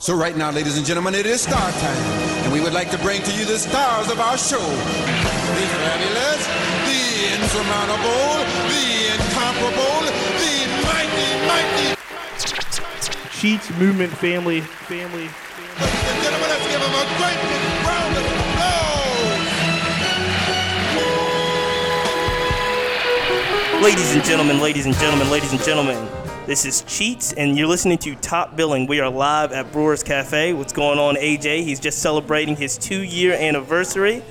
So right now, ladies and gentlemen, it is star time, and we would like to bring to you the stars of our show. The fabulous, the insurmountable, the incomparable, the mighty, mighty. Cheats Movement Family, family, family. Ladies and gentlemen, let's give them a great big round of applause. Ladies and gentlemen, ladies and gentlemen, ladies and gentlemen, this is Cheats, and you're listening to Top Billing. We are live at Brewers Cafe. What's going on, AJ? He's just celebrating his two year anniversary.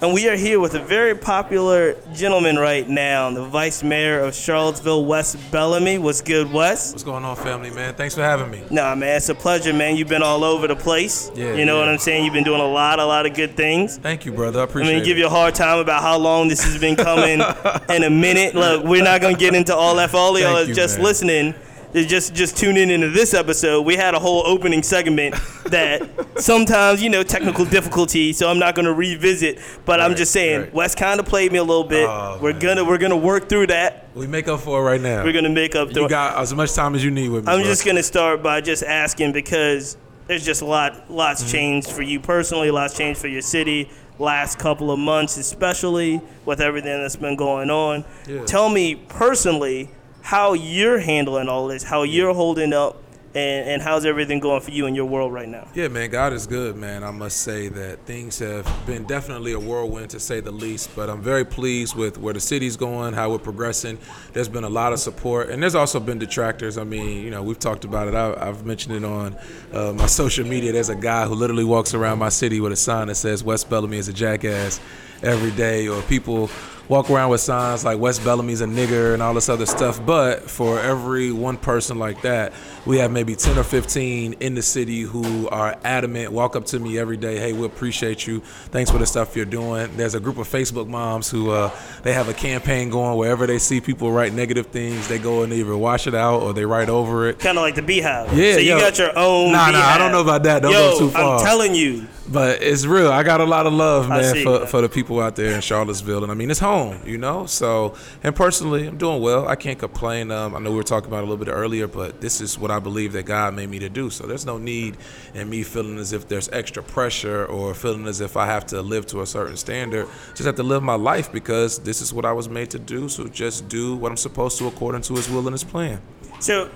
And we are here with a very popular gentleman right now, the Vice Mayor of Charlottesville, Wes Bellamy. What's good, Wes? What's going on, family, man? Thanks for having me. Nah, man, it's a pleasure, man. You've been all over the place. Yeah, You know yeah. what I'm saying? You've been doing a lot, a lot of good things. Thank you, brother. I appreciate it. I mean, give you a hard time about how long this has been coming in a minute. Look, we're not gonna get into all that. For all y'all just man. listening, is just just in into this episode. We had a whole opening segment that sometimes you know technical difficulty, so I'm not gonna revisit. But I'm just saying, right. Wes kind of played me a little bit. Oh, we're man. gonna we're gonna work through that. we make up for it right now. We're gonna make up. you through got as much time as you need with me. I'm bro. just gonna start by just asking because there's just a lot, lots Mm-hmm. changed for you personally, lots changed for your city. Last couple of months, especially with everything that's been going on. Yeah. Tell me personally how you're handling all this, how you're holding up, and, and how's everything going for you in your world right now. Yeah, man, God is good, man. I must say that things have been definitely a whirlwind to say the least, but I'm very pleased with where the city's going, how we're progressing. There's been a lot of support, and there's also been detractors. I mean, you know, we've talked about it. I, I've mentioned it on uh, my social media. There's a guy who literally walks around my city with a sign that says Wes Bellamy is a jackass every day, or people walk around with signs like Wes Bellamy's a nigger and all this other stuff. But for every one person like that, we have maybe 10 or 15 in the city who are adamant, walk up to me every day, hey, we appreciate you. Thanks for the stuff you're doing. There's a group of Facebook moms who uh, they have a campaign going wherever they see people write negative things, they go and they either wash it out or they write over it. Kind of like the Beehive. Yeah, So you yo. got your own. Nah, nah, I don't know about that. Don't Yo, go too far. I'm telling you. But it's real. I got a lot of love, man, for, that. for the people out there in Charlottesville. And I mean, it's home, you know? So, and personally, I'm doing well. I can't complain. Um, I know we were talking about it a little bit earlier, but this is what I believe that God made me to do. So there's no need in me feeling as if there's extra pressure or feeling as if I have to live to a certain standard. Just have to live my life because this is what I was made to do. So just do what I'm supposed to according to His will and His plan. So,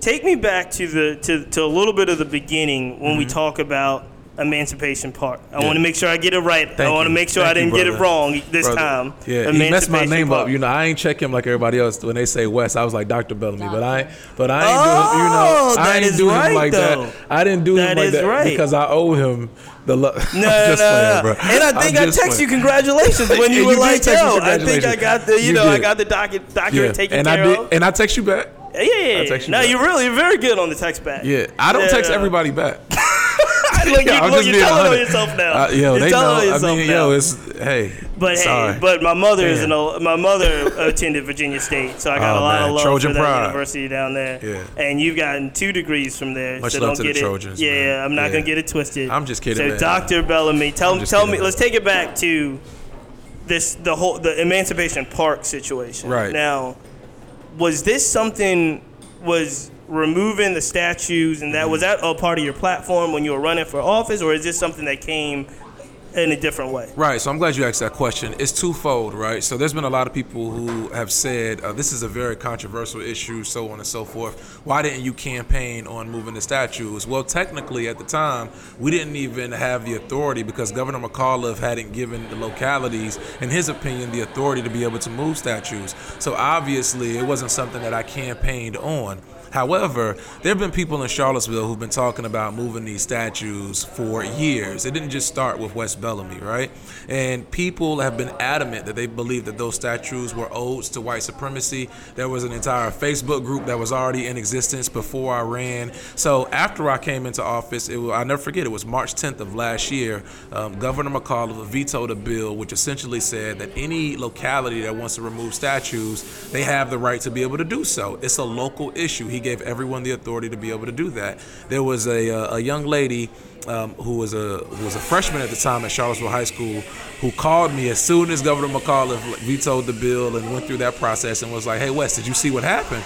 take me back to the to, to a little bit of the beginning when we talk about Emancipation Park. I. Yeah. want to make sure I get it right. I want to make sure I Thank you, didn't get it wrong this Brother. time. Yeah, he messed my name Park. up. You know, I ain't check him like everybody else. When they say West, I was like Dr. Bellamy, but I, but I ain't do him. You know, Oh, I ain't do right, him like though. that. I didn't do That him like that right. because I owe him the love. No, no, no, no. And I think I text you congratulations when you And were like, text yo, I think I got the, you, You know, I got the docket, document Yeah, taken and care I did, of. and I text you back. yeah, yeah, yeah. text you No, back. you're really, you're very good on the text back. Yeah, I don't text Yeah. everybody back. look, you, I'm look, you're telling on yourself now. Uh, yo, you're they telling know. on I yourself mean, now. yo, it's hey. But sorry. hey, but my mother is an old, my mother attended Virginia State, so I got Oh, a lot man. of love Trojan for that pride. university down there. Yeah. And you've gotten two degrees from there. Much so love don't to the get it. Trojans, Yeah, man. I'm not Yeah. gonna get it twisted. I'm just kidding, So man. Dr. Bellamy, tell tell kidding, me. Let's take it back to this the whole the Emancipation Park situation. Right. now, was this something? Was removing the statues and that was that a part of your platform when you were running for office, or is this something that came in a different way? Right, so I'm glad you asked that question. It's twofold, right? So there's been a lot of people who have said uh, this is a very controversial issue, so on and so forth. Why didn't you campaign on moving the statues? Well, technically, at the time, we didn't even have the authority because Governor McAuliffe hadn't given the localities, in his opinion, the authority to be able to move statues. So obviously, it wasn't something that I campaigned on. However, there have been people in Charlottesville who've been talking about moving these statues for years. It didn't just start with Wes Bellamy, right? And people have been adamant that they believe that those statues were odes to white supremacy. There was an entire Facebook group that was already in existence before I ran. So after I came into office, it I'll never forget, it was March 10th of last year. Um, Governor McAuliffe vetoed a bill which essentially said that any locality that wants to remove statues, they have the right to be able to do so. It's a local issue. He gave everyone the authority to be able to do that. There was a, uh, a young lady um, who was a who was a freshman at the time at Charlottesville High School who called me as soon as Governor McAuliffe vetoed the bill and went through that process and was like, "Hey Wes, did you see what happened?"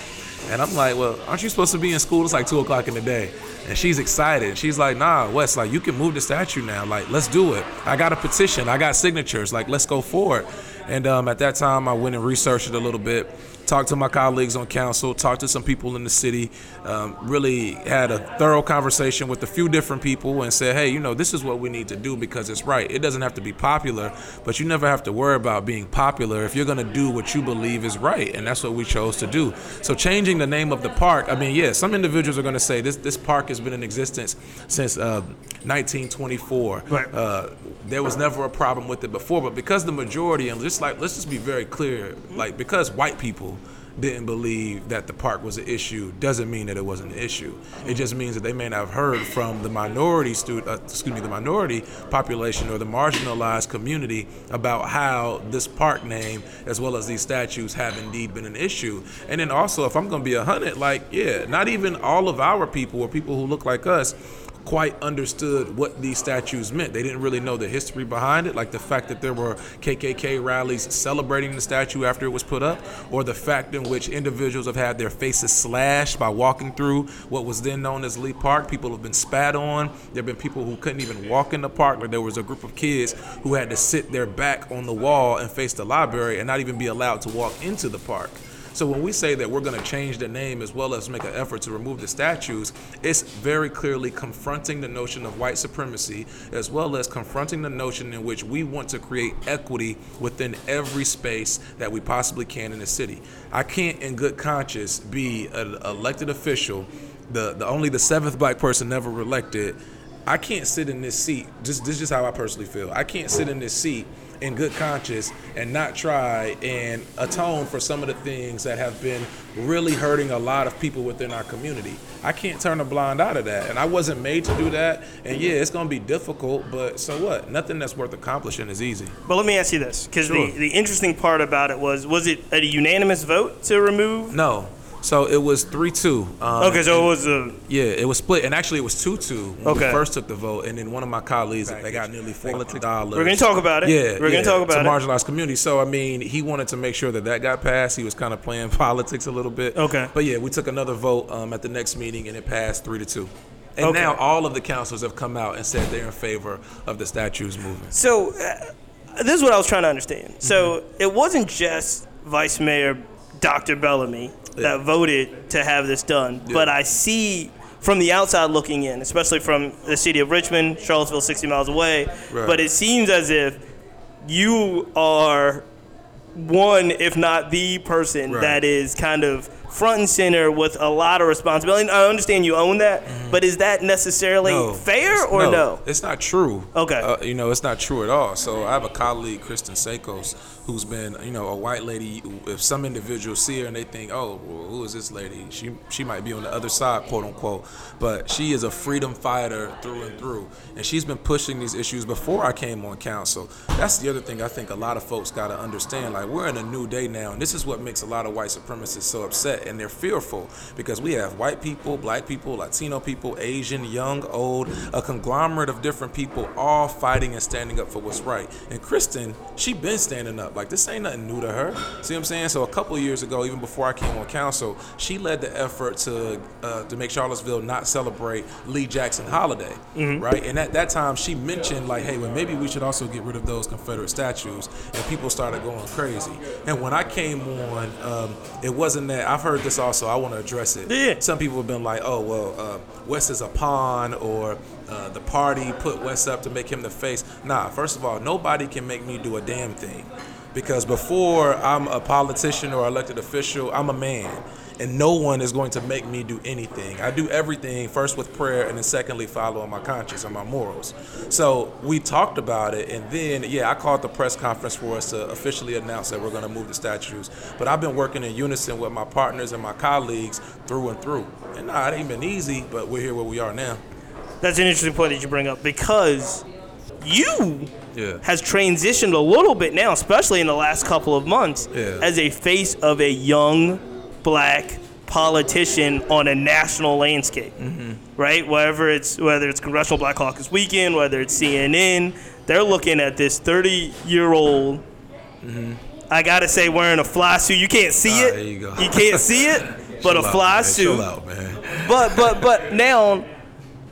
And I'm like, "Well, aren't you supposed to be in school? It's like two o'clock in the day." And she's excited. She's like, nah, Wes, like you can move the statue now. Like, let's do it. I got a petition. I got signatures. Like, let's go forward. And um, at that time, I went and researched it a little bit, talked to my colleagues on council, talked to some people in the city, um, really had a thorough conversation with a few different people and said, hey, you know, this is what we need to do because it's right. It doesn't have to be popular, but you never have to worry about being popular if you're going to do what you believe is right. And that's what we chose to do. So changing the name of the park, I mean, yeah, some individuals are going to say this, this park has been in existence since uh, 1924. Right. Uh, there was never a problem with it before, but because the majority, and just like, let's just be very clear, like, because white people didn't believe that the park was an issue doesn't mean that it wasn't an issue. It just means that they may not have heard from the minority stu- uh, excuse me, the minority population or the marginalized community about how this park name as well as these statues have indeed been an issue. And then also, if I'm going to be a hundred, like yeah, not even all of our people or people who look like us quite understood what these statues meant. They didn't really know the history behind it, like the fact that there were KKK rallies celebrating the statue after it was put up, or the fact in which individuals have had their faces slashed by walking through what was then known as Lee Park. People have been spat on. There have been people who couldn't even walk in the park. Like there was a group of kids who had to sit their back on the wall and face the library and not even be allowed to walk into the park. So when we say that we're going to change the name as well as make an effort to remove the statues, it's very clearly confronting the notion of white supremacy as well as confronting the notion in which we want to create equity within every space that we possibly can in the city. I can't in good conscience be an elected official, the, the only the seventh black person never elected. I can't sit in this seat. Just this is just how I personally feel. I can't sit in this seat in good conscience and not try and atone for some of the things that have been really hurting a lot of people within our community. I can't turn a blind eye to that. And I wasn't made to do that. And yeah, it's going to be difficult, but so what? Nothing that's worth accomplishing is easy. But let me ask you this, because Sure. the, the interesting part about it was, was it a unanimous vote to remove? No. So it was 3 2. Um, Okay, so it was a Yeah, it was split, and actually it was two two when Okay. we first took the vote, and then one of my colleagues they got nearly four dollars. We're gonna talk about it. Yeah, We're gonna talk about to it. marginalized community. So I mean, he wanted to make sure that that got passed. He was kind of playing politics a little bit. Okay. but yeah, we took another vote um, at the next meeting, and it passed three to two. And Okay. now all of the councils have come out and said they're in favor of the statues movement. So, uh, this is what I was trying to understand. So, Mm-hmm. it wasn't just Vice Mayor Dr. Bellamy that voted to have this done, but I see from the outside looking in, especially from the city of Richmond, Charlottesville, 60 miles away, Right. but it seems as if you are one, if not the person Right. that is kind of front and center with a lot of responsibility. And I understand you own that, but is that necessarily Mm-hmm. No, fair or no? It's not true. Okay. Uh, you know, it's not true at all. So I have a colleague, Kristin Szakos, who's been, you know, a white lady. If some individuals see her and they think, oh, well, who is this lady? She she might be on the other side, quote unquote. But she is a freedom fighter through and through, and she's been pushing these issues before I came on council. That's the other thing I think a lot of folks got to understand. Like we're in a new day now, and this is what makes a lot of white supremacists so upset, and they're fearful because we have white people, black people, Latino people, Asian, young, old, a conglomerate of different people all fighting and standing up for what's right. And Kristen, she been standing up. Like this ain't nothing new to her. See what I'm saying? So a couple years ago, even before I came on council, she led the effort to uh, to make Charlottesville not celebrate Lee Jackson holiday, right? And at that time, she mentioned like, hey, well maybe we should also get rid of those Confederate statues. And people started going crazy. And when I came on, um, it wasn't that. I've heard this also. I want to address it. Yeah. Some people have been like, oh well, uh, Wes is a pawn, or uh, the party put Wes up to make him the face. Nah, first of all, nobody can make me do a damn thing. Because before I'm a politician or elected official, I'm a man. And no one is going to make me do anything. I do everything first with prayer and then secondly following my conscience and my morals. So we talked about it and then yeah, I called the press conference for us to officially announce that we're gonna move the statues. But I've been working in unison with my partners and my colleagues through and through. And nah, it ain't been easy, but we're here where we are now. That's an interesting point that you bring up because you Yeah. has transitioned a little bit now, especially in the last couple of months, Yeah. as a face of a young black politician on a national landscape. Mm-hmm. Right? Whether it's whether it's Congressional Black Caucus Weekend, whether it's CNN, they're looking at this 30 year old. I gotta say, wearing a fly suit. You can't see Mm-hmm. Ah, it. you go. can't see it, but a Chill out, fly man. suit out, but but but now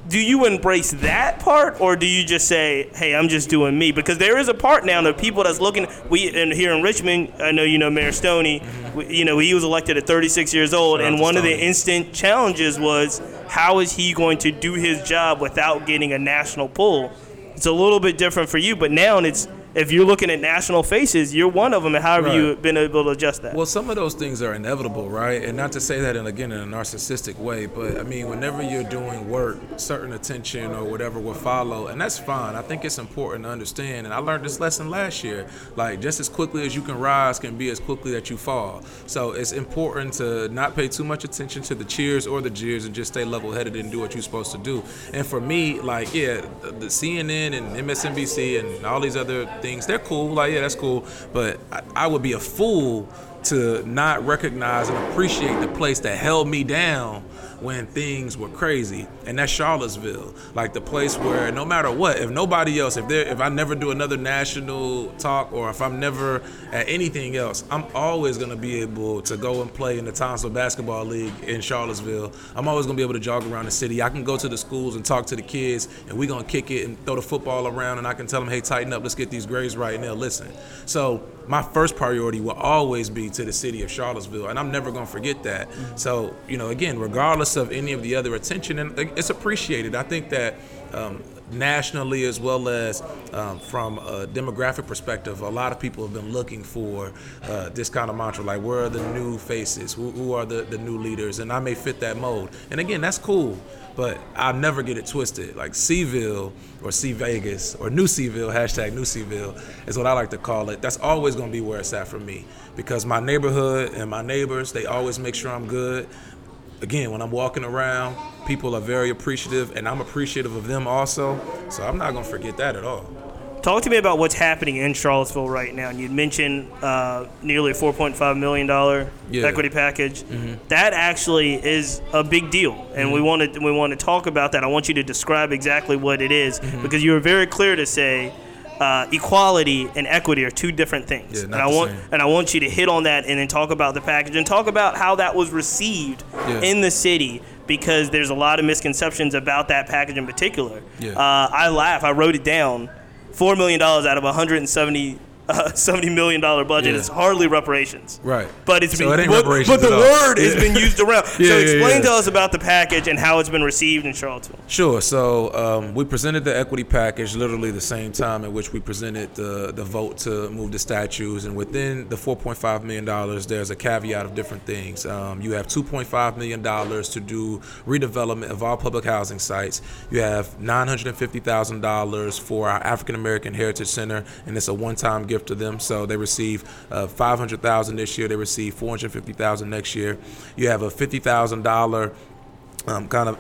do you embrace that part or do you just say hey i'm just doing me because there is a part now that people that's looking we and here in richmond i know you know mayor stoney Mm-hmm. we, you know he was elected at 36 years old Shout and one of the instant challenges was how is he going to do his job without getting a national pull it's a little bit different for you but now it's if you're looking at national faces you're one of them and how have you Right. been able to adjust that Well, some of those things are inevitable, right? And not to say that, in, again, in a narcissistic way, but I mean, whenever you're doing work, certain attention or whatever will follow, and that's fine. I think it's important to understand. And I learned this lesson last year. Like, just as quickly as you can rise, can be as quickly that you fall. So it's important to not pay too much attention to the cheers or the jeers and just stay level headed and do what you're supposed to do. And for me, like, yeah, the, the CNN and MSNBC and all these other things, they're cool. Like, yeah, that's cool. But I, I would be a fool to not recognize and appreciate the place that held me down when things were crazy. And that's charlottesville like the place where no matter what if nobody else if there if i never do another national talk or if i'm never at anything else i'm always to be able to go and play in the Tonsler basketball league in charlottesville. I'm always to be able to jog around the city. I can go to the schools and talk to the kids and we're to kick it and throw the football around and i can tell them hey tighten up. Let's get these grades right and they'll listen. So my first priority will always be to the city of Charlottesville, and I'm never going to forget that. So, you know, again, regardless of any of the other attention, and it's appreciated. I think that um, nationally as well as um, from a demographic perspective, a lot of people have been looking for uh, this kind of mantra, like where are the new faces, who, who are the, the new leaders, and I may fit that mold. And again, that's cool. But I'll never get it twisted. Like C-ville or C Vegas or New C-ville, hashtag New C-ville is what I like to call it. That's always gonna be where it's at for me. Because my neighborhood and my neighbors, they always make sure I'm good. Again, when I'm walking around, people are very appreciative and I'm appreciative of them also. So I'm not gonna forget that at all. Talk to me about what's happening in Charlottesville right now. And you mentioned uh, nearly a $4.5 million Yeah. equity package. Mm-hmm. That actually is a big deal, and we mm-hmm. want to we want to talk about that. I want you to describe exactly what it is, mm-hmm. because you were very clear to say uh, equality and equity are two different things. Yeah, and I want same. and I want you to hit on that, and then talk about the package and talk about how that was received Yeah. in the city. Because there's a lot of misconceptions about that package in particular. Yeah. Uh, I laugh. I wrote it down. Four million dollars out of a hundred and seventy. Uh, Seventy million dollar budget Yeah. is hardly reparations, Right. But it's So been, it but, reparations but the word has been used around. so Yeah, yeah, explain yeah. to us about the package and how it's been received in Charlottesville. Sure. So um, we presented the equity package literally the same time in which we presented the the vote to move the statues, and within the 4.5 million dollars, there's a caveat of different things. Um, you have 2.5 million dollars to do redevelopment of all public housing sites. You have 950 thousand dollars for our African American Heritage Center, and it's a one-time gift to them. So they receive uh, 500,000 this year. They receive 450,000 next year. You have a fifty thousand dollar um, kind of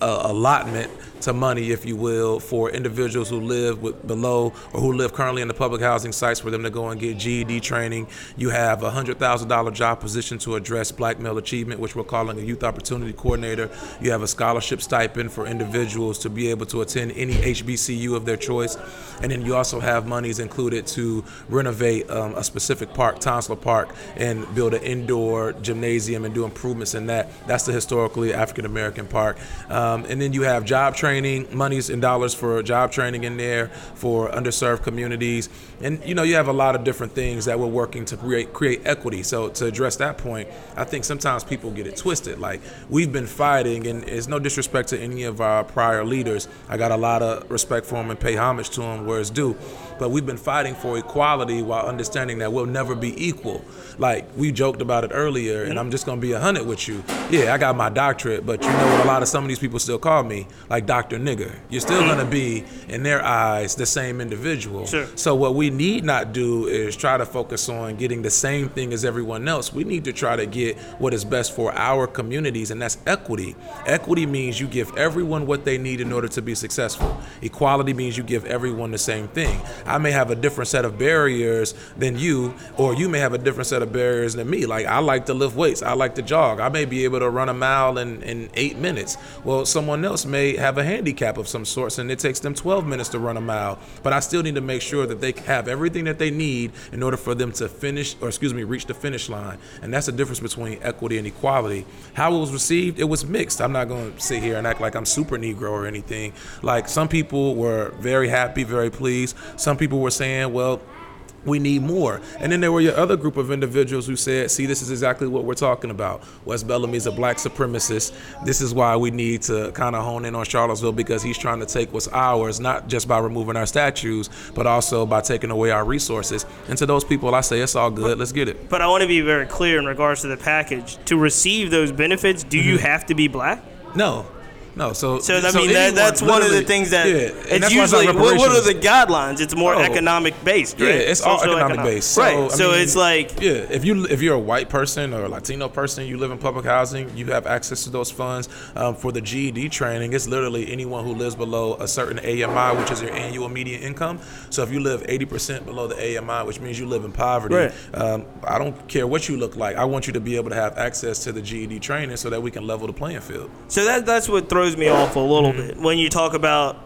uh, allotment to money, if you will, for individuals who live with below or who live currently in the public housing sites for them to go and get GED training. You have a hundred thousand dollar job position to address black male achievement, which we're calling a youth opportunity coordinator. You have a scholarship stipend for individuals to be able to attend any HBCU of their choice, and then you also have monies included to renovate um, a specific park, Tonsler Park, and build an indoor gymnasium and do improvements in that. That's the historically African American park. Um, and then you have job training, monies and dollars for job training in there for underserved communities. And you know, you have a lot of different things that we're working to create create equity. So to address that point, I think sometimes people get it twisted. Like we've been fighting, and it's no disrespect to any of our prior leaders. I got a lot of respect for them and pay homage to them where it's due. But we've been fighting for equality while understanding that we'll never be equal. Like we joked about it earlier, and I'm just gonna be a hundred with you. Yeah, I got my doctorate, but you know what? A lot of some of these people still call me like Dr. Nigger. You're still mm. gonna be in their eyes the same individual. Sure. So what we need not do is try to focus on getting the same thing as everyone else. We need to try to get what is best for our communities, and that's equity. Equity means you give everyone what they need in order to be successful. Equality means you give everyone the same thing. I may have a different set of barriers than you, or you may have a different set of barriers than me. Like I like to lift weights, I like to jog. I may be able to run a mile in, in eight minutes. Well, someone else may have a handicap of some sorts, and it takes them 12 minutes to run a mile. But I still need to make sure that they have everything that they need in order for them to finish, or excuse me, reach the finish line. And that's the difference between equity and equality. How it was received, it was mixed. I'm not going to sit here and act like I'm super Negro or anything. Like some people were very happy, very pleased. Some people were saying, well, we need more. And then there were your other group of individuals who said, see, this is exactly what we're talking about. Wes Bellamy is a black supremacist. This is why we need to kind of hone in on Charlottesville because he's trying to take what's ours, not just by removing our statues, but also by taking away our resources. And to those people, I say, it's all good. Let's get it. But I want to be very clear in regards to the package. To receive those benefits, do Mm-hmm. you have to be black? No. No, so So I mean, that, that's one of the things that yeah, it's usually. What, what are the guidelines? It's more Oh. economic based, right? Yeah, it's all economic based. So, right. I so mean, it's like yeah, if you if you're a white person or a Latino person, you live in public housing, you have access to those funds. Um, for the GED training, it's literally anyone who lives below a certain AMI, which is your annual median income. So if you live 80% below the AMI, which means you live in poverty, Right. um, I don't care what you look like. I want you to be able to have access to the GED training so that we can level the playing field. So that that's what throws me off a little Mm-hmm. bit when you talk about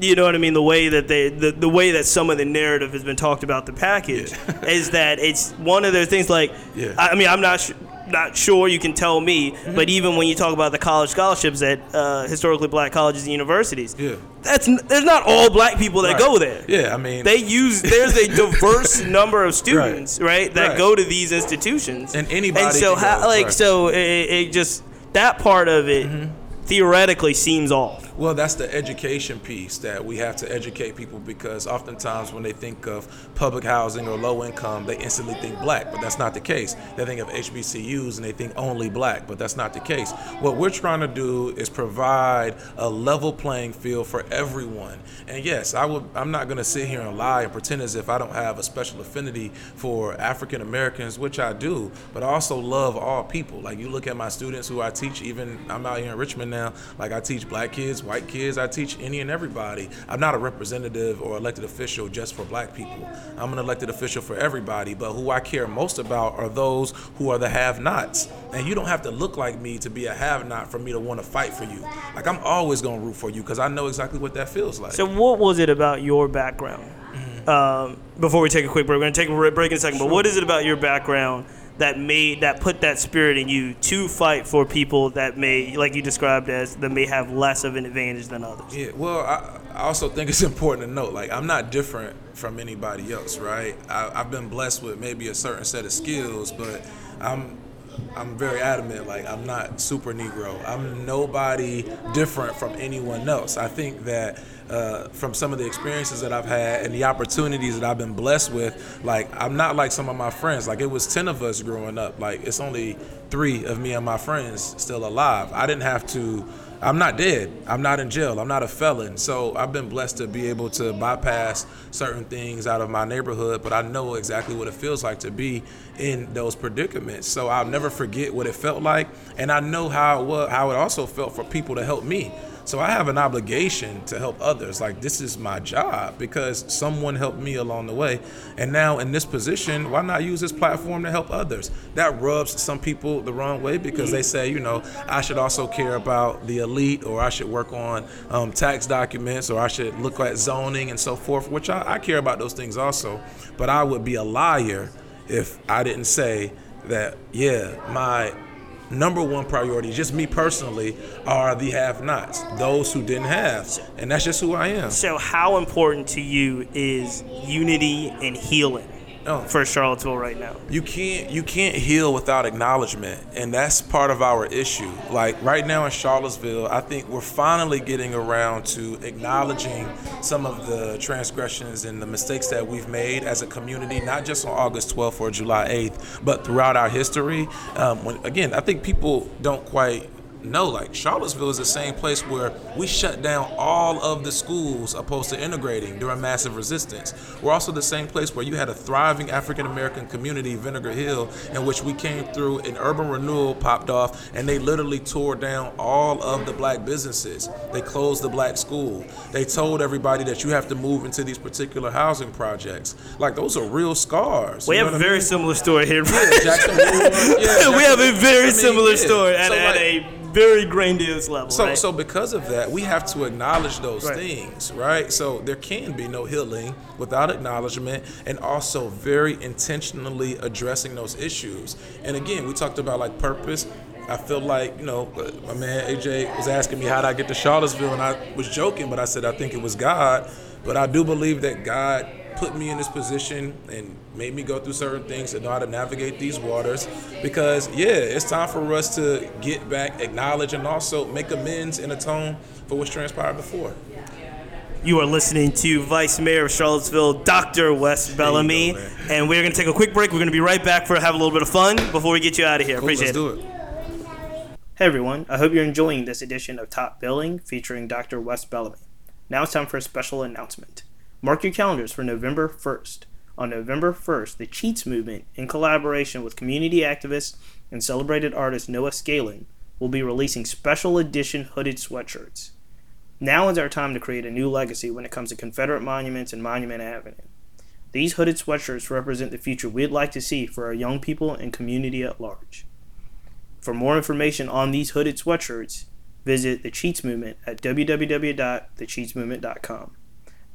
you know what I mean the way that they the, the way that some of the narrative has been talked about the package is that it's one of those things like Yeah. I, I mean I'm not sh- not sure you can tell me Mm-hmm. but even when you talk about the college scholarships at uh, historically black colleges and universities Yeah. that's there's not all black people that Right. go there Yeah, I mean, they use there's a diverse number of students right, that Right. go to these institutions And anybody and so how, like right. so it, it just that part of it theoretically seems off Well, that's the education piece that we have to educate people because oftentimes when they think of public housing or low income, they instantly think black, but that's not the case. They think of HBCUs and they think only black, but that's not the case. What we're trying to do is provide a level playing field for everyone. And yes, I would I'm not going to sit here and lie and pretend as if I don't have a special affinity for African Americans, which I do, but I also love all people. Like you look at my students who I teach even I'm out here in Richmond now, like I teach black kids, white kids, I teach any and everybody. I'm not a representative or elected official just for black people. I'm an elected official for everybody, but who I care most about are those who are the have-nots. And you don't have to look like me to be a have-not for me to want to fight for you. Like I'm always going to root for you because I know exactly what that feels like. So, what was it about your background? Mm-hmm. Um, before we take a quick break, we're gonna take a break in a second. But what is it about your background that made that put that spirit in you to fight for people that may, like you described as, that may have less of an advantage than others? Yeah, well, I, I also think it's important to note, like, I'm not different from anybody else, right? I, I've been blessed with maybe a certain set of skills, but I'm I'm very adamant, like, I'm not super Negro. I'm nobody different from anyone else. I think that uh, from some of the experiences that I've had and the opportunities that I've been blessed with, like, I'm not like some of my friends. Like, it was 10 of us growing up. Like, it's only three of me and my friends still alive. I didn't have to. I'm not dead. I'm not in jail. I'm not a felon. So I've been blessed to be able to bypass certain things out of my neighborhood, but I know exactly what it feels like to be in those predicaments. So I'll never forget what it felt like, and I know how it was, how it also felt for people to help me. So I have an obligation to help others. Like this is my job because someone helped me along the way. And now in this position, why not use this platform to help others? That rubs some people the wrong way because they say, you know, I should also care about the elite or I should work on um, tax documents or I should look at zoning and so forth, which I, I care about those things also. But I would be a liar if I didn't say that, yeah, my number one priority, just me personally, are the have nots, those who didn't have. And that's just who I am. So, how important to you is unity and healing Oh. for Charlottesville right now? You can't you can't heal without acknowledgement, and that's part of our issue. Like right now in Charlottesville, I think we're finally getting around to acknowledging some of the transgressions and the mistakes that we've made as a community, not just on August 12th or July 8th, but throughout our history. Um, when, again, I think people don't quite know like Charlottesville is the same place where we shut down all of the schools opposed to integrating during massive resistance. We're also the same place where you had a thriving African American community, Vinegar Hill, in which we came through and urban renewal popped off and they literally tore down all of the black businesses. They closed the black school. They told everybody that you have to move into these particular housing projects. Like those are real scars. We have a very mean? similar story here. Yeah, Jackson. Yeah, we have a very I mean, similar yeah. story at, So, at like, a very grandiose level. So, right? so because of that, we have to acknowledge those Right. things, right? So there can be no healing without acknowledgement, and also very intentionally addressing those issues. And again, we talked about like purpose. I feel like you know, my man AJ was asking me how did I get to Charlottesville, and I was joking, but I said I think it was God. But I do believe that God put me in this position and made me go through certain things to know how to navigate these waters because yeah it's time for us to get back acknowledge and also make amends and atone for what's transpired before You are listening to Vice Mayor of Charlottesville, Dr. Wes Bellamy, man. and we're going to take a quick break. We're going to be right back for have a little bit of fun before we get you out of here. Cool, Appreciate let's it. do it Hey everyone, I hope you're enjoying this edition of Top Billing featuring Dr. Wes Bellamy. Now it's time for a special announcement. Mark your calendars for November 1st. On November 1st, the Cheats Movement, in collaboration with community activist and celebrated artist Noah Scalin, will be releasing special edition hooded sweatshirts. Now is our time to create a new legacy when it comes to Confederate monuments and Monument Avenue. These hooded sweatshirts represent the future we'd like to see for our young people and community at large. For more information on these hooded sweatshirts, visit the Cheats Movement at www.thecheatsmovement.com.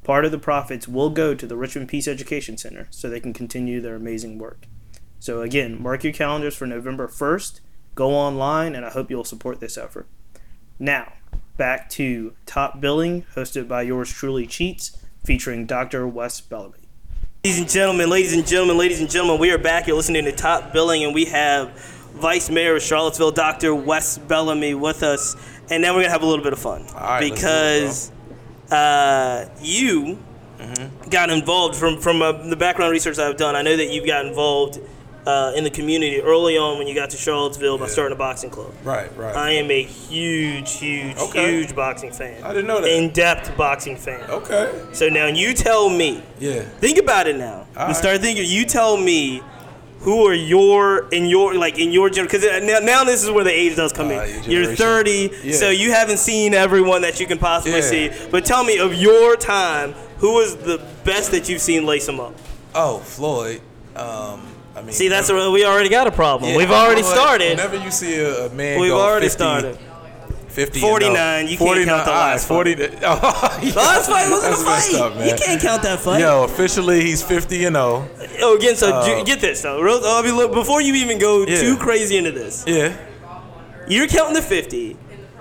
Part of the profits will go to the Richmond Peace Education Center so they can continue their amazing work. So, again, mark your calendars for November 1st. Go online, and I hope you'll support this effort. Now, back to Top Billing, hosted by yours truly, Cheats, featuring Dr. Wes Bellamy. Ladies and gentlemen, ladies and gentlemen, ladies and gentlemen, we are back. You're listening to Top Billing, and we have Vice Mayor of Charlottesville, Dr. Wes Bellamy, with us. And now we're going to have a little bit of fun. All right, let's do it, because uh, you Mm-hmm. got involved from, from uh, the background research I've done. I know that you've got involved uh, in the community early on when you got to Charlottesville by Yeah. starting a boxing club. right right I am a huge, huge, Okay. huge boxing fan. I didn't know that. In-depth boxing fan. okay So now you tell me. yeah Think about it now. All right. start thinking. You tell me who are your in your like in your generation because now, now this is where the age does come Uh, in. your You're 30, Yeah. so you haven't seen everyone that you can possibly Yeah. see. But tell me of your time, who was the best that you've seen lace them up? oh Floyd um I mean See, that's where we already got a problem. yeah, We've already started. whenever you see a, a man We've already 50, started. 50 49, up, you can't count the right, last 40 to, oh, Last fight wasn't that's a fight. up. You can't count that fight. Yo, officially he's 50 and 0. Oh, again, so Uh, get this though. Real, I mean, look, before you even go Yeah. too crazy into this, Yeah. you're counting the 50.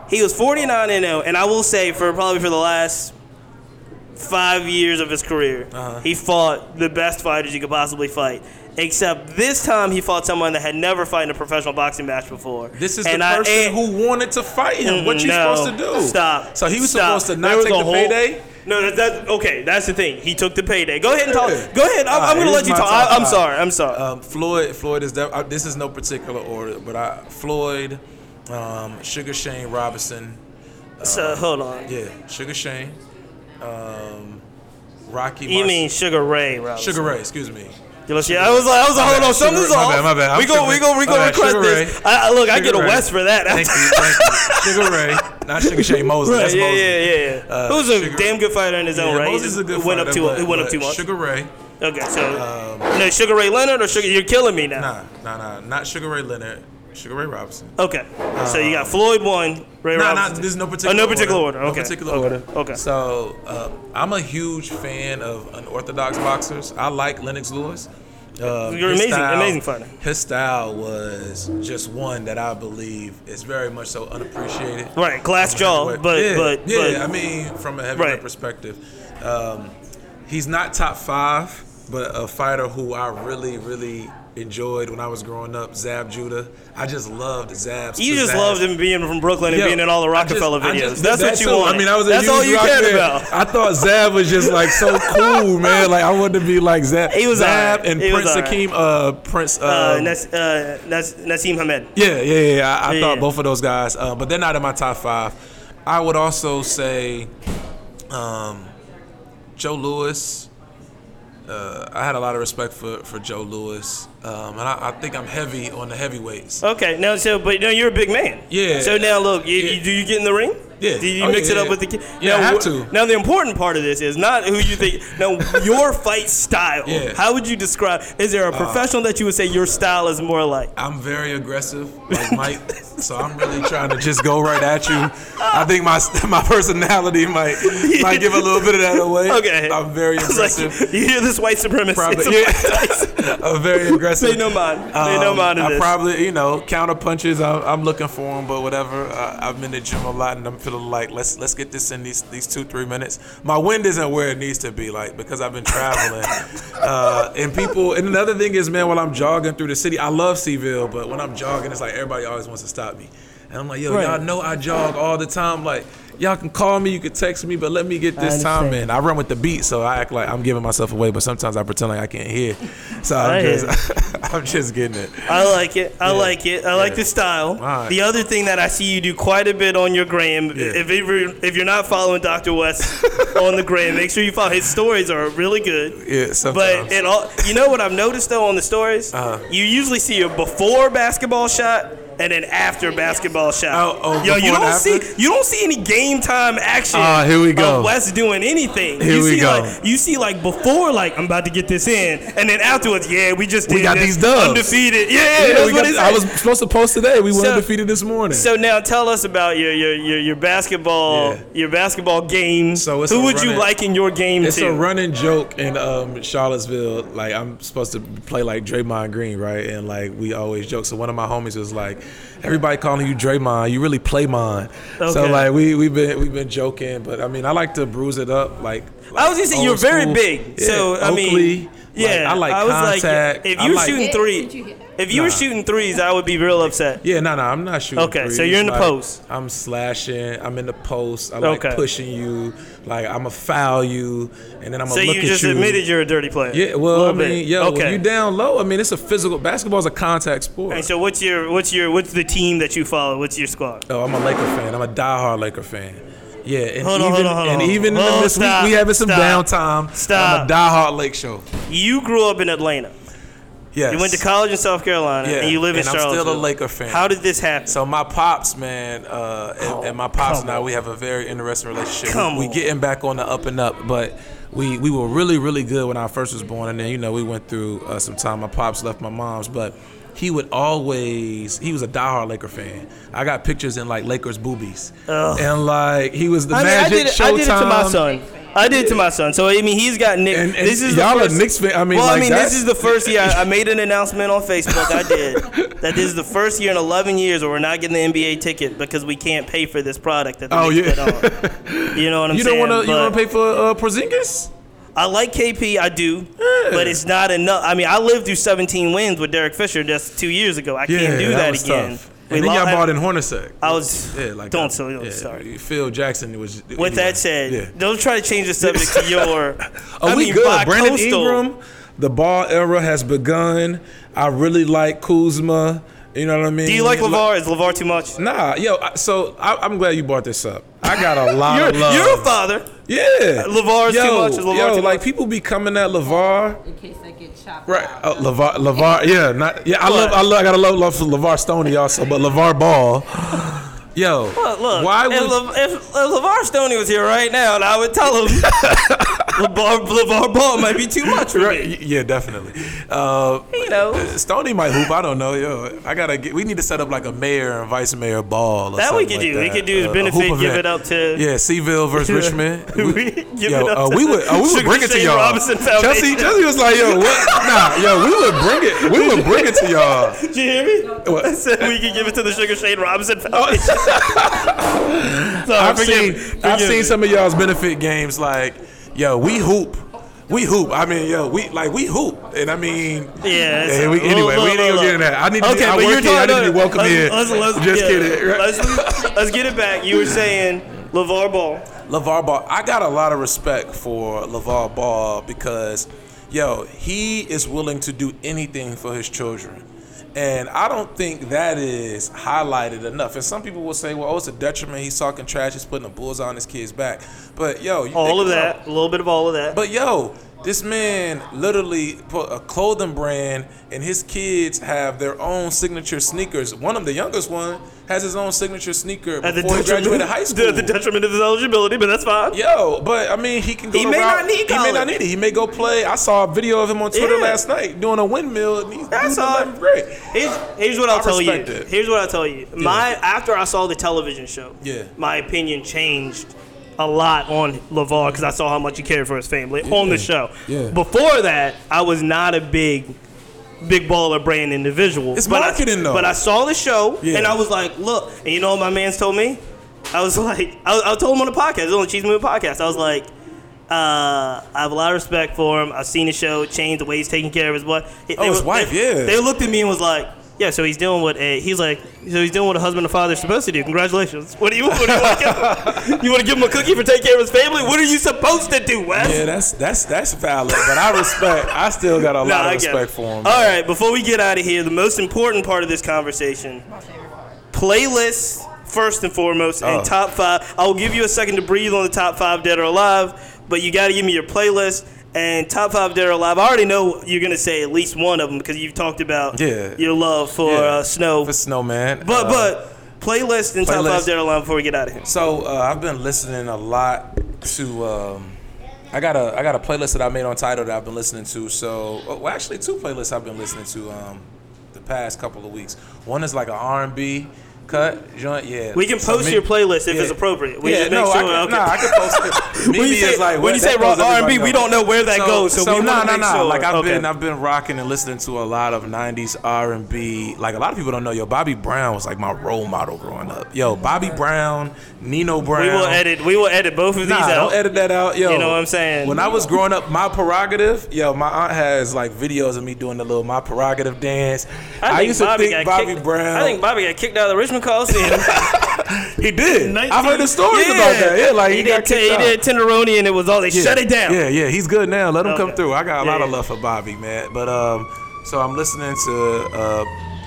He was 49 and 0, and I will say for probably for the last five years of his career, Uh-huh. he fought the best fighters you could possibly fight. Except this time, he fought someone that had never fought in a professional boxing match before. This is And the I- person and- who wanted to fight him. What you No. supposed to do? Stop. So he was Stop. supposed to not take the whole- payday. No, that, that okay. That's the thing. He took the payday. Go ahead and talk. Go ahead. I'm, I'm gonna let you talk. I, I'm sorry. I'm sorry. Um, Floyd, Floyd is. Def- uh, this is no particular order, but I Floyd, um, Sugar Shane Robinson, so hold on. yeah, Sugar Shane, um, Rocky. You mean Sugar Ray, Robinson. Sugar Ray? Excuse me. You listen, I was like, I was like, hold on, something's Sugar- my off. bad, my bad. We go, we go, we go request this. I, I- look, I get a. West for that. Thank you, thank you. Sugar Ray, not Sugar Shane Mosley. Right, yeah, yeah, yeah, yeah. Uh, Who's a damn good fighter in his own Yeah, right. Moses is a good went up but- It went up too much. Sugar Ray, Okay, so no Sugar Ray Leonard or Sugar. You're killing me now. nah, nah, nah, not Sugar Ray Leonard, Sugar Ray Robinson. Okay, so you got Floyd one, Ray No, Robinson. not there's no Oh, particular. no particular order. Okay. No particular okay. order. Okay. So uh, I'm a huge fan of unorthodox boxers. I like Lennox Lewis. Uh, You're amazing- style- amazing fighter. His style was just one that I believe is very much so unappreciated. Right, glass jaw, but yeah, but yeah. but I mean, from a heavyweight Right. perspective, um, he's not top five, but a fighter who I really, really enjoyed when I was growing up. Zab Judah. I just loved Zab's. you just loved him being from Brooklyn and Yo, being in all the I just- Roc-A-Fella videos. just- That's that what you want. I mean, I was a That's all you cared fan. about. I thought Zab was just like so cool, man. Like I wanted to be like Zab. He was Zab alright. and He Prince alright. Hakeem. Uh, Prince. Uh, um, Nas, uh, Nas, Naseem Hamed. yeah, yeah, yeah. I, I Yeah, thought yeah. both of those guys, uh, but they're not in my top five. I would also say um, Joe Louis. Uh, I had a lot of respect for, for Joe Louis, um, and I, I think I'm heavy on the heavyweights. Okay, now so but now you're a big man. Yeah. So now look, you, Yeah. you, do you get in the ring? Yeah. Do you Oh, mix yeah, it up yeah. with the kid? Yeah, I have to. Now the important part of this is not who you think. No, your fight style. Yeah. Uh, How would you describe? Is there a professional that you would say your style is more like? I'm very aggressive, like Mike. so I'm really trying to just go right at you. I think my my personality might might give a little bit of that away. Okay. I'm very It's like aggressive. you hear this white supremacist. Probably, yeah. I'm very aggressive. Pay no mind. Pay no Um, mind I this. probably, you know, counter punches. I'm, I'm looking for them, but whatever. Uh, I've been to the gym a lot, and I'm feeling like let's let's get this in these these two three minutes. My wind isn't where it needs to be, like because I've been traveling. uh, and people, and another thing is, man, while I'm jogging through the city, I love C-ville, but when I'm jogging, it's like everybody always wants to stop me, and I'm like, yo, Right. y'all know I jog all the time, like. Y'all can call me, you can text me, but let me get this time in. I run with the beat, so I act like I'm giving myself away, but sometimes I pretend like I can't hear. So I'm just, I'm just getting it. I like it. I like it. I like the style. Alright. The other thing that I see you do quite a bit on your gram, Yeah. if you're, if you're not following Dr. Wes on the gram, make sure you follow. His stories are really good. Yeah, sometimes. But it all, you know what I've noticed though on the stories, Uh-huh. you usually see a before basketball shot and then after basketball shot. Oh, oh, Yo, you don't see you don't see any game time action. Ah, here we go. Of Wes doing anything. Here you we see go. Like, you see like before like I'm about to get this in, and then afterwards, yeah, we just did We got this, these dubs. undefeated. Yeah, Yeah, that's what got- I was supposed to post today. We were So- undefeated this morning. So now tell us about your your your, your basketball Yeah. your basketball game. So Who would you like in your game it's a running joke in um, Charlottesville. Like I'm supposed to play like Draymond Green, right? And like we always joke. So one of my homies was like, "Everybody calling you Draymond, you really play mine." So like we we've been we've been joking, but I mean I like to bruise it up. Like, I was gonna say you're very big, Yeah, so I mean, Oakley. yeah, I like I was contact. like, if you're like- shooting Did three, you hit? If you were Nah. shooting threes, I would be real upset. Yeah, no, no, I'm not shooting. Okay, so threes. you're in the Like, post. I'm slashing. I'm in the post. I like Okay. pushing you. Like I'm gonna foul you, and then I'm gonna look you at just you. admitted you're a dirty player. Yeah, well, I little bit. mean, yo, okay. when you down low, I mean, it's a physical. Basketball's a contact sport. And so what's your what's your what's the team that you follow? What's your squad? oh, I'm a Laker fan. I'm a diehard Laker fan. Yeah, and Hold on, even hold on, hold and on. even Oh, in this stop, week we having some stop, downtime. stop. I'm a diehard Lake show. You grew up in Atlanta. Yes. You went to college in South Carolina, Yeah, and you live in and I'm still a Laker fan. How did this happen? So my pops, man, uh, and, and my pops and I, we have a very interesting relationship. Come we, on. we getting back on the up and up, but we we were really really good when I first was born, and then you know we went through uh, some time. My pops left my mom's, but he would always he was a diehard Laker fan. I got pictures in like Lakers boobies, and like he was the I, mean, I Magic did it, I did it to my son. I did it to my son. So I mean, he's got Nick. And- and this is y'all the are first, Knicks fan- I mean, well, I mean, this is the first year I, I made an announcement on Facebook. I did that. This is the first year in 11 years where we're not getting the NBA ticket because we can't pay for this product that the Oh, Knicks yeah. put on. You know what I'm saying? You saying? don't want to you But want to pay for uh, Porzingis? I like KP, I do, but it's not enough. I mean, I lived through 17 wins with Derek Fisher just two years ago. I can't do that, was again. tough. We And then y'all bought in Hornacek. I was. Yeah, like don't that. so yeah, start. Phil Jackson was. With anyway, that said, yeah. don't try to change the subject to your. Oh, I we mean, good. Brandon. Ingram, the ball era has begun. I really like Kuzma. You know what I mean? Do you like LeVar? Is LeVar too much? Nah, yo. So I, I'm glad you brought this up. I got a lot You're, of love. you're a father. yeah. LeVar is too much. Is LeVar yo, too like much? people be coming at Levar. In case they get chopped Right, out. uh, Levar, Levar, yeah, not, yeah. I What? love, I love, I got a love, love for Levar Stoney also, but Levar Ball, yo, Look, look why if, would Le, if, if LeVar Stoney was here right now, and I would tell him LeVar, LeVar Ball might be too much for Right, me. yeah, definitely. Uh, You know, Stoney might hoop. I don't know. Yo, I gotta get. We need to set up like a mayor and vice mayor ball. Or that we something could like do. We that. could do is Uh, benefit, give event. it up to. Yeah, C-ville versus Richmond. We give yo, it up uh, to we would, uh, we would bring it to y'all. Robinson Chelsea, Chelsea was like, yo, what? Nah, yo, we would bring it. We would bring it to y'all. Did you hear me? What? I said we could give it to the Sugar Shane Robinson Oh, Foundation. Sorry, I've forgive seen, me. I've seen me. some of y'all's benefit games. Like, yo, we hoop. We hoop. I mean, yo, we like we hoop, and I mean, Yeah. Hey, we, look, anyway, look, we ain't gonna get in that. I need to. Okay, I but work you're here. I talking. need to be welcome let's, here. Let's, let's, Just yeah, kidding. right? Let's, let's get it back. You were saying LeVar Ball. LeVar Ball, I got a lot of respect for LeVar Ball because, yo, he is willing to do anything for his children. And I don't think that is highlighted enough. And some people will say, well, oh, it's a detriment. He's talking trash. He's putting a bullseye on his kid's back. But, yo, you All of that. A little bit of all of that. But, yo, This man literally put a clothing brand, and his kids have their own signature sneakers. One of the youngest one, has his own signature sneaker At the before he graduated high school. The, the detriment of his eligibility, but that's fine. Yo, but I mean, he can go. He may route- not need He may not need it. He may go play. I saw a video of him on Twitter Yeah. last night doing a windmill, and he's That's doing all. 11th grade. Here's, here's what I'll I tell you. respect it. Here's what I'll tell you. My after I saw the television show, Yeah. my opinion changed a lot on LeVar because I saw how much he cared for his family on the show. Yeah. Before that, I was not a big big baller brand individual. It's But I- marketing, though. But I saw the show Yeah. and I was like, look, and you know what my man's told me? I was like, I, I told him on the podcast, it was on the Cheats Movement podcast. I was like, uh, I have a lot of respect for him. I've seen the show changed the way he's taking care of his wife. They Oh, his wife, they- yeah. They looked at me and was like, "Yeah, so he's doing what a he's like. So he's doing what a husband and father is supposed to do. Congratulations. What do you? What do you want to give him? You want to give him a cookie for taking care of his family? What are you supposed to do, Wes? Yeah, that's that's that's valid. But I respect. I still got a Nah, lot I of respect for him. All right, before we get out of here, the most important part of this conversation: playlists first and foremost, and Oh. top five. I will give you a second to breathe on the top five dead or alive, but you got to give me your playlist. And top five or alive. I already know you're gonna say at least one of them because you've talked about Yeah. your love for Yeah. uh, snow. For Snowman. But uh, but playlist and top five or alive before we get out of here. So uh, I've been listening a lot to. Um, I got a I got a playlist that I made on Tidal that I've been listening to. So uh, well, actually two playlists I've been listening to um, the past couple of weeks. One is like an R and B cut joint. Yeah, We can So post me- your playlist if yeah. it's appropriate. We yeah, make no, sure. I can, okay. nah, I can post it. When you say- like when you say goes raw R&B, we don't know where that goes, so we nah, wanna nah, nah. sure. Like I've Okay. been, I've been rocking and listening to a lot of '90s R&B. Like a lot of people don't know. Yo, Bobby Brown was like my role model growing up. Yo, Bobby Brown, Nino Brown. we will edit. We will edit both of these Nah, out. don't edit that out, yo. You know what I'm saying? When I was growing up, my prerogative, yo, my aunt has like videos of me doing the little my prerogative dance. I, used to think Bobby Brown. I think Bobby got kicked out of the Richmond Coliseum. he did. 19 I've heard the stories Yeah. about that. Yeah, like he, he, got did. kicked he out. did Tenderoni, and it was all they Yeah. shut it down. Yeah, yeah, he's good now. Let him come through. I got a Yeah, lot of love for Bobby, man. But um, so I'm listening to uh,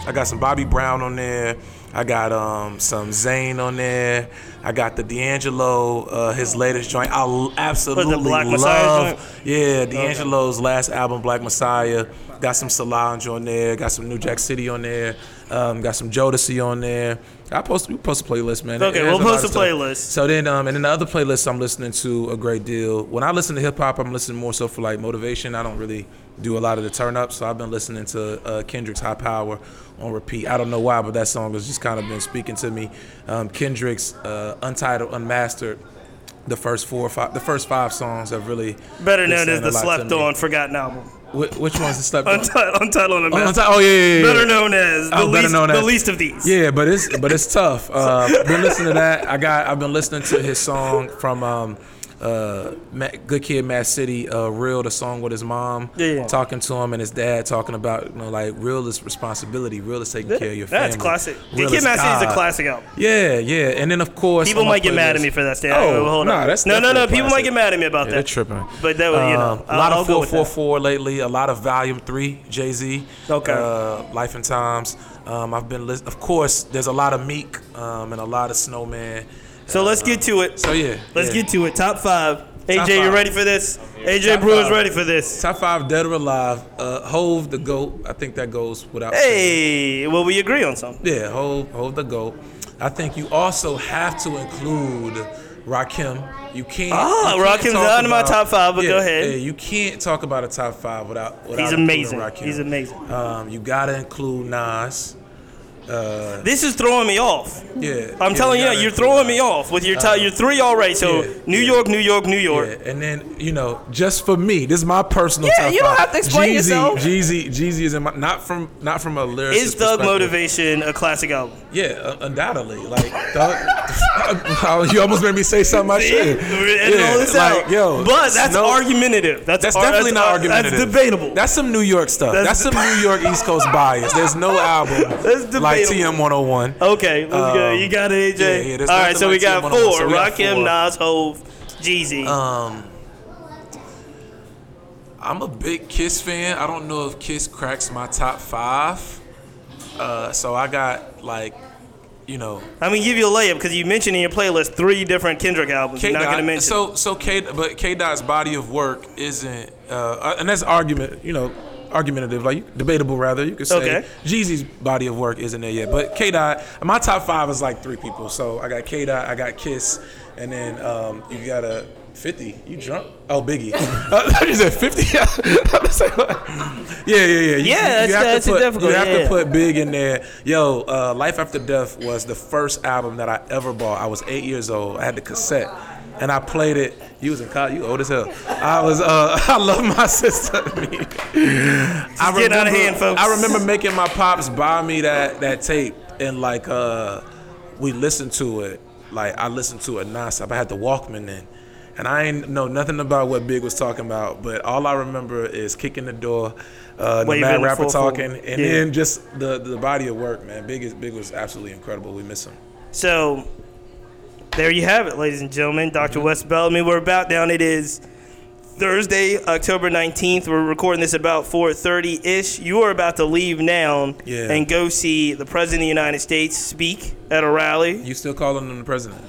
I got some Bobby Brown on there. I got um some Zayn on there. I got the D'Angelo, uh, his latest joint. I absolutely Black Messiah love. Yeah, D'Angelo's last album, Black Messiah. Got some Solange on there. Got some New Jack City on there. Um, got some Jodeci on there. I post we post a playlist, man. Okay, we'll post a playlist. So then, um, and then the other playlists I'm listening to a great deal. When I listen to hip hop, I'm listening more so for like motivation. I don't really do a lot of the turn ups. So I've been listening to uh, Kendrick's High Power on repeat. I don't know why, but that song has just kind of been speaking to me. Um, Kendrick's uh, Untitled, Unmastered. The first four or five, the first five songs have really Better known as the a lot to slept on, forgotten album. Wh- which one's the slept on? Untitled, untitled and Oh. Unti- oh yeah, yeah, yeah. Better known as the Oh, least, known the as- least of these. Yeah, but it's but it's tough. Uh, been listening to that. I got. I've been listening to his song from um, uh, Ma- Good Kid, Mad City. Uh, Real, the song with his mom. Yeah. Talking to him and his dad, talking about you know like real is responsibility. Real is taking care of your family. That's classic. Real Kid Mad City is a classic album. Yeah, yeah, and then of course People might get mad at me for that. Stan. Oh, hold nah, on. that's no, no, no. People might get mad at me about Yeah, they're tripping. But that, was, you know, Um, a lot I'll of four four that. four lately. A lot of Volume Three, Jay Z. Okay. Uh, Life and Times. Um, I've been, lis- of course, there's a lot of Meek um, and a lot of Snowman. So let's get to it. So yeah, Let's yeah. get to it. Top five. AJ, Top you ready for this? AJ Top Brewer's five. ready for this. top five dead or alive. Uh, Hove the goat. I think that goes without. saying. Hey, well, we agree on something. Yeah, Hove, Hove the goat. I think you also have to include Rakim. You can't. Ah, you can't Rakim's not in my top five, but yeah, go ahead. Yeah, you can't talk about a top five without. without He's amazing. Rakim. He's amazing. Um, you gotta include Nas. Uh, This is throwing me off. yeah, I'm yeah, telling you, you're throwing me off with your top. You're three already. So Yeah, New. York, New York, New York. Yeah, and then you know, just for me, this is my personal. Yeah, you don't five. have to explain Jeezy, yourself. Jeezy, Jeezy is in my not from not from a lyricist. Is Thug. Motivation a classic album? Yeah, uh, undoubtedly. Like Thug, you almost made me say something I should. This like, out. yo, but that's Snow- argumentative. That's, That's ar- definitely not argumentative. That's debatable. That's some New York stuff. That's- That's, some New York East Coast bias. There's no album That's like. TM 101. okay, let's go. Um, You got it, AJ. yeah, yeah, All right, so we got four: so we got Rakim, four. Nas, Hove, Jeezy. Um, I'm a big Kiss fan. I don't know if Kiss cracks my top five. Uh, so I got like you know, I mean, give you a layup because you mentioned in your playlist three different Kendrick albums. K You're not going to mention. So so K but K Dot's body of work isn't uh, and that's argument you know argumentative like debatable rather you could say Okay. Jeezy's body of work isn't there yet but K Dot my top five is like three people so I got K Dot I got Kiss and then um, you got a. 50. You drunk? Oh, Biggie. Uh, you said 50? yeah, yeah, yeah. You, Yeah, you, that's- have that's to put, difficult, You have yeah. to put Big in there. Yo, uh, Life After Death was the first album that I ever bought. I was eight years old. I had the cassette, and I played it. You was in college. You old as hell. I was. Uh, I love my sister. Me. I getting out of hand, folks. I remember making my pops buy me that that tape, and like uh, we listened to it. Like I listened to it nonstop. I had the Walkman in. And I ain't know nothing about what Big was talking about, but all I remember is kicking the door, uh, the mad rapper full- talking, full- and yeah. then just the the body of work, man. Big is Big was absolutely incredible. We miss him. So there you have it, ladies and gentlemen. doctor Mm-hmm. Wes Bellamy. We're about down. It is Thursday, October 19th. We're recording this about 4:30 ish. You are about to leave now Yeah. and go see the President of the United States speak at a rally. You still calling him the president?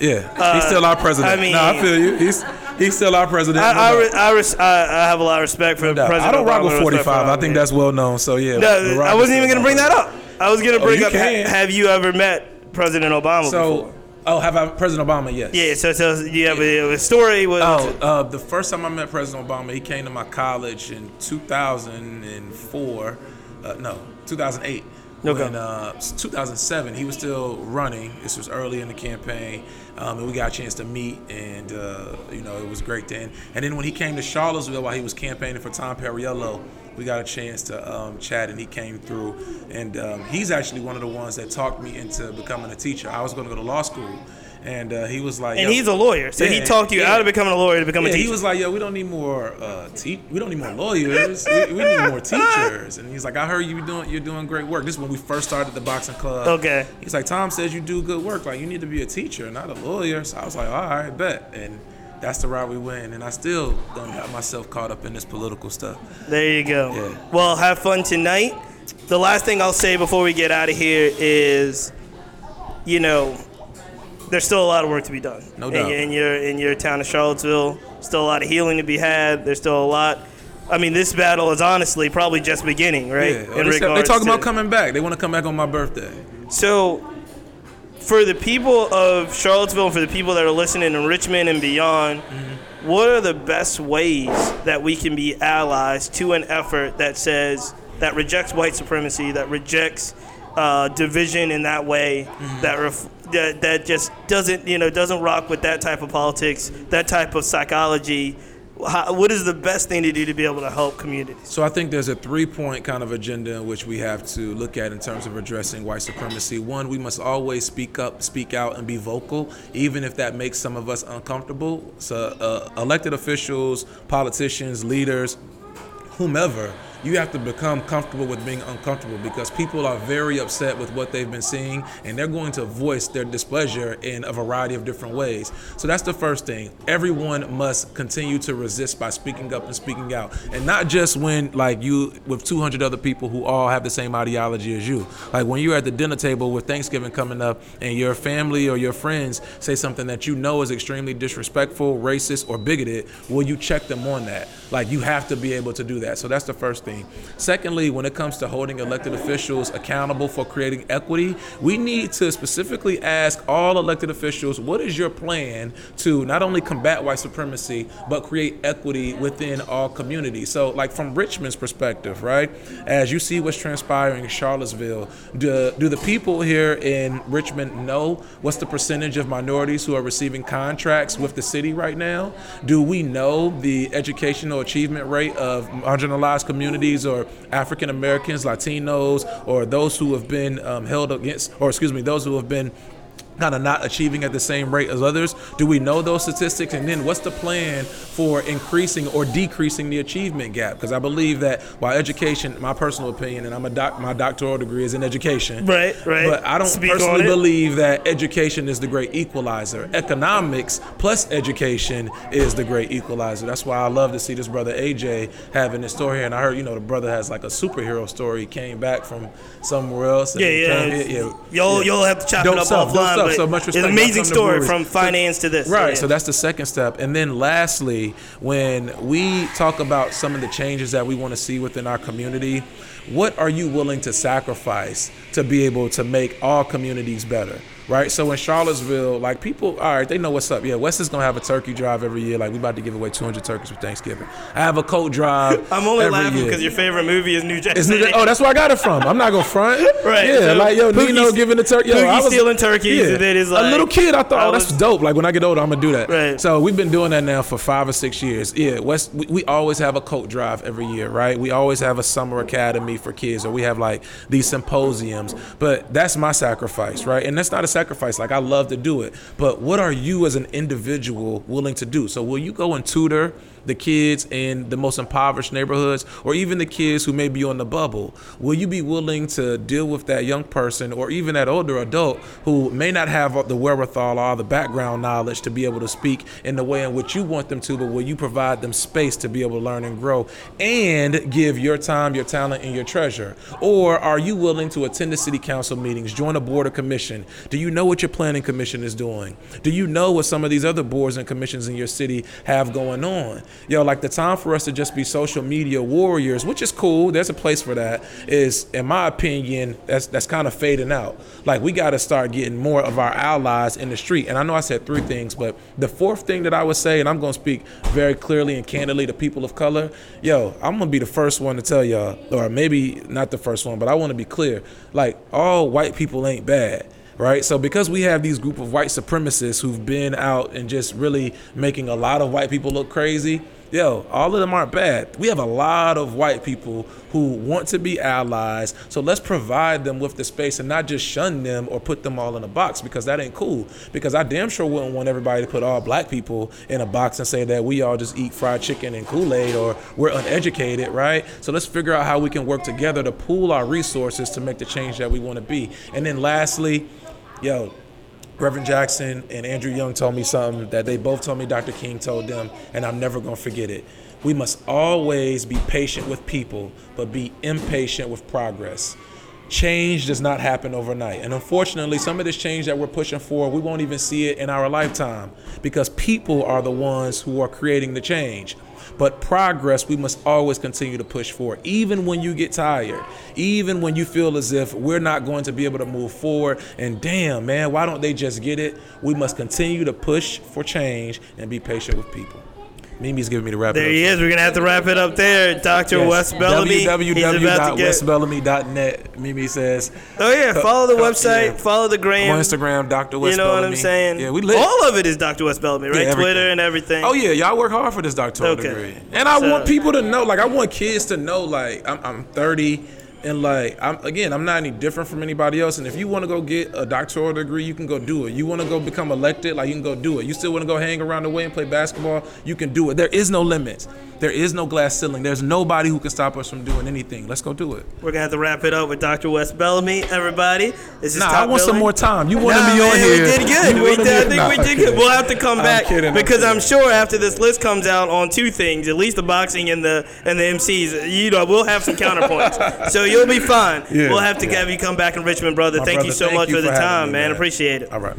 Yeah, he's still our president. Uh, I mean- no, I feel you. He's he's still our president. I, I, re- I, res- I, I have a lot of respect for No. President I don't rock with 45. I think that's well known. So yeah. No, I wasn't even going to bring that up. I was going to Oh, bring you up. can. have you ever met President Obama So, before? oh, have I President Obama? Yes. Yeah. So, so you have a, a story. Was, Oh, uh, the first time I met President Obama, he came to my college in 2004. Uh, no, 2008. Okay. When, uh, 2007, he was still running. This was early in the campaign, um, and we got a chance to meet, and uh, you know it was great then. And then when he came to Charlottesville while he was campaigning for Tom Perriello, we got a chance to um, chat, and he came through. And um, he's actually one of the ones that talked me into becoming a teacher. I was going to go to law school, and uh, he was like, and he's a lawyer, so he talked you yeah. out of becoming a lawyer to become a teacher. he was like, "Yo, we don't need more uh, te- we don't need more lawyers. we, we need more teachers." And he's like, "I heard you doing you're doing great work." This is when we first started the boxing club. Okay. He's like, "Tom says you do good work. Like you need to be a teacher, not a lawyer." So I was like, "All right, bet." And that's the route we went. And I still don't have myself caught up in this political stuff. There you go. Yeah. Well, have fun tonight. The last thing I'll say before we get out of here is, you know, there's still a lot of work to be done. No in, doubt. in your in your town of Charlottesville, still a lot of healing to be had. There's still a lot. I mean, this battle is honestly probably just beginning, right? Yeah. In They, said- they regards talking about coming back. They want to come back on my birthday. So, for the people of Charlottesville, and for the people that are listening in Richmond and beyond, what are the best ways that we can be allies to an effort that says that rejects white supremacy, that rejects uh, division in that way, that, ref- that that just doesn't you know doesn't rock with that type of politics, that type of psychology? How, what is the best thing to do to be able to help communities? So I think there's a three-point kind of agenda in which we have to look at in terms of addressing white supremacy. One, we must always speak up, speak out, and be vocal, even if that makes some of us uncomfortable. So uh, elected officials, politicians, leaders, whomever, you have to become comfortable with being uncomfortable because people are very upset with what they've been seeing and they're going to voice their displeasure in a variety of different ways. So that's the first thing. Everyone must continue to resist by speaking up and speaking out. And not just when like you with 200 other people who all have the same ideology as you. Like when you're at the dinner table with Thanksgiving coming up and your family or your friends say something that you know is extremely disrespectful, racist or bigoted, will you check them on that? Like you have to be able to do that. So that's the first thing. Secondly, when it comes to holding elected officials accountable for creating equity, we need to specifically ask all elected officials, what is your plan to not only combat white supremacy, but create equity within all communities? So, like from Richmond's perspective, right? As you see what's transpiring in Charlottesville, do, do the people here in Richmond know what's the percentage of minorities who are receiving contracts with the city right now? Do we know the educational achievement rate of marginalized communities or African Americans, Latinos, or those who have been um, held against, or excuse me, those who have been kind of not achieving at the same rate as others? Do we know those statistics? And then what's the plan for increasing or decreasing the achievement gap? Because I believe that while education, my personal opinion, and I'm a doc, my doctoral degree is in education. Right, right. But I don't Speak personally believe that education is the great equalizer. Economics plus education is the great equalizer. That's why I love to see this brother AJ having this story here. And I heard, you know, the brother has like a superhero story. He came back from somewhere else. and Yeah, yeah. came it's- here- You'll you'll have to chop Dope it up offline. Stuff. So much it's respect. an amazing Y'all come to story from finance to this. Right, Yeah. so that's the second step. And then lastly, when we talk about some of the changes that we want to see within our community, what are you willing to sacrifice to be able to make all communities better? Right, so in Charlottesville, like people, all right, they know what's up. Yeah, Wes is gonna have a turkey drive every year. Like we about to give away 200 turkeys for Thanksgiving. I have a coat drive. I'm only laughing because your favorite movie is New Jack City. New- oh, that's where I got it from. I'm not gonna front. Right, Yeah, so like yo, Pookie's- Nino giving the turkey. Yo, I was stealing turkeys, and then it's a little kid. I thought, oh, that's was- dope. Like when I get older, I'm gonna do that. Right. So we've been doing that now for five or six years. Yeah, Wes. We, we always have a coat drive every year, right? We always have a summer academy for kids, or we have like these symposiums. But that's my sacrifice, right? And that's not a sacrifice. Like I love to do it, but what are you as an individual willing to do? So will you go and tutor? The kids in the most impoverished neighborhoods or even the kids who may be on the bubble will you be willing to deal with that young person or even that older adult who may not have the wherewithal or the background knowledge to be able to speak in the way in which you want them to but will you provide them space to be able to learn and grow and give your time your talent and your treasure? Or are you willing to attend the city council meetings join a board or commission? Do you know what your planning commission is doing? Do you know what some of these other boards and commissions in your city have going on yo, like the time for us to just be social media warriors, which is cool. There's a place for that. Is in my opinion, that's that's kind of fading out. Like we got to start getting more of our allies in the street. And I know I said three things, but the fourth thing that I would say, and I'm gonna speak very clearly and candidly to people of color, yo, I'm gonna be the first one to tell y'all, or maybe not the first one, but I want to be clear. Like all white people ain't bad right? So because we have these group of white supremacists who've been out and just really making a lot of white people look crazy, yo, all of them aren't bad. We have a lot of white people who want to be allies. So let's provide them with the space and not just shun them or put them all in a box because that ain't cool. Because I damn sure wouldn't want everybody to put all black people in a box and say that we all just eat fried chicken and Kool-Aid or we're uneducated, right? So let's figure out how we can work together to pool our resources to make the change that we want to be. And then lastly, yo, Reverend Jackson and Andrew Young told me something that they both told me Dr. King told them, and I'm never gonna forget it. We must always be patient with people, but be impatient with progress. Change does not happen overnight. And unfortunately, some of this change that we're pushing for, we won't even see it in our lifetime because people are the ones who are creating the change. But progress, we must always continue to push for, even when you get tired, even when you feel as if we're not going to be able to move forward. And damn, man, why don't they just get it? We must continue to push for change and be patient with people. Mimi's giving me the wrap. There it up. he is. We're gonna have to wrap it up there, Doctor Yes. Wes Bellamy. He's about to get- www.westbellamy.net. Mimi says. Oh yeah, follow the Uh, website, yeah. follow the gram. On Instagram, Dr. Wes You know what I'm saying? Yeah, we live. All of it is Dr. Wes Bellamy, right? Yeah. Twitter and everything. Oh yeah, y'all work hard for this doctoral Okay. degree, and I So- want people to know. Like, I want kids to know. Like, I'm, I'm 30, and like, I'm again, I'm not any different from anybody else. And if you want to go get a doctoral degree, you can go do it. You want to go become elected, like you can go do it. You still want to go hang around the way and play basketball, you can do it. There is no limits. There is no glass ceiling. There's nobody who can stop us from doing anything. Let's go do it. We're gonna have to wrap it up with Dr. Wes Bellamy. Everybody, this is Nah, I want some more time. You want Nah, to be on here? We did good. We did, I think Nah, we I'm did good. We'll have to come I'm back kidding, I'm because I'm, sure after this list comes out on two things, at least the boxing and the and the MCs. You know, we'll have some counterpoints, so you'll be fine. Yeah, we'll have to yeah. have you come back in Richmond, brother. My thank you so thank much you for the for having time, me, man. man. Appreciate it. All right.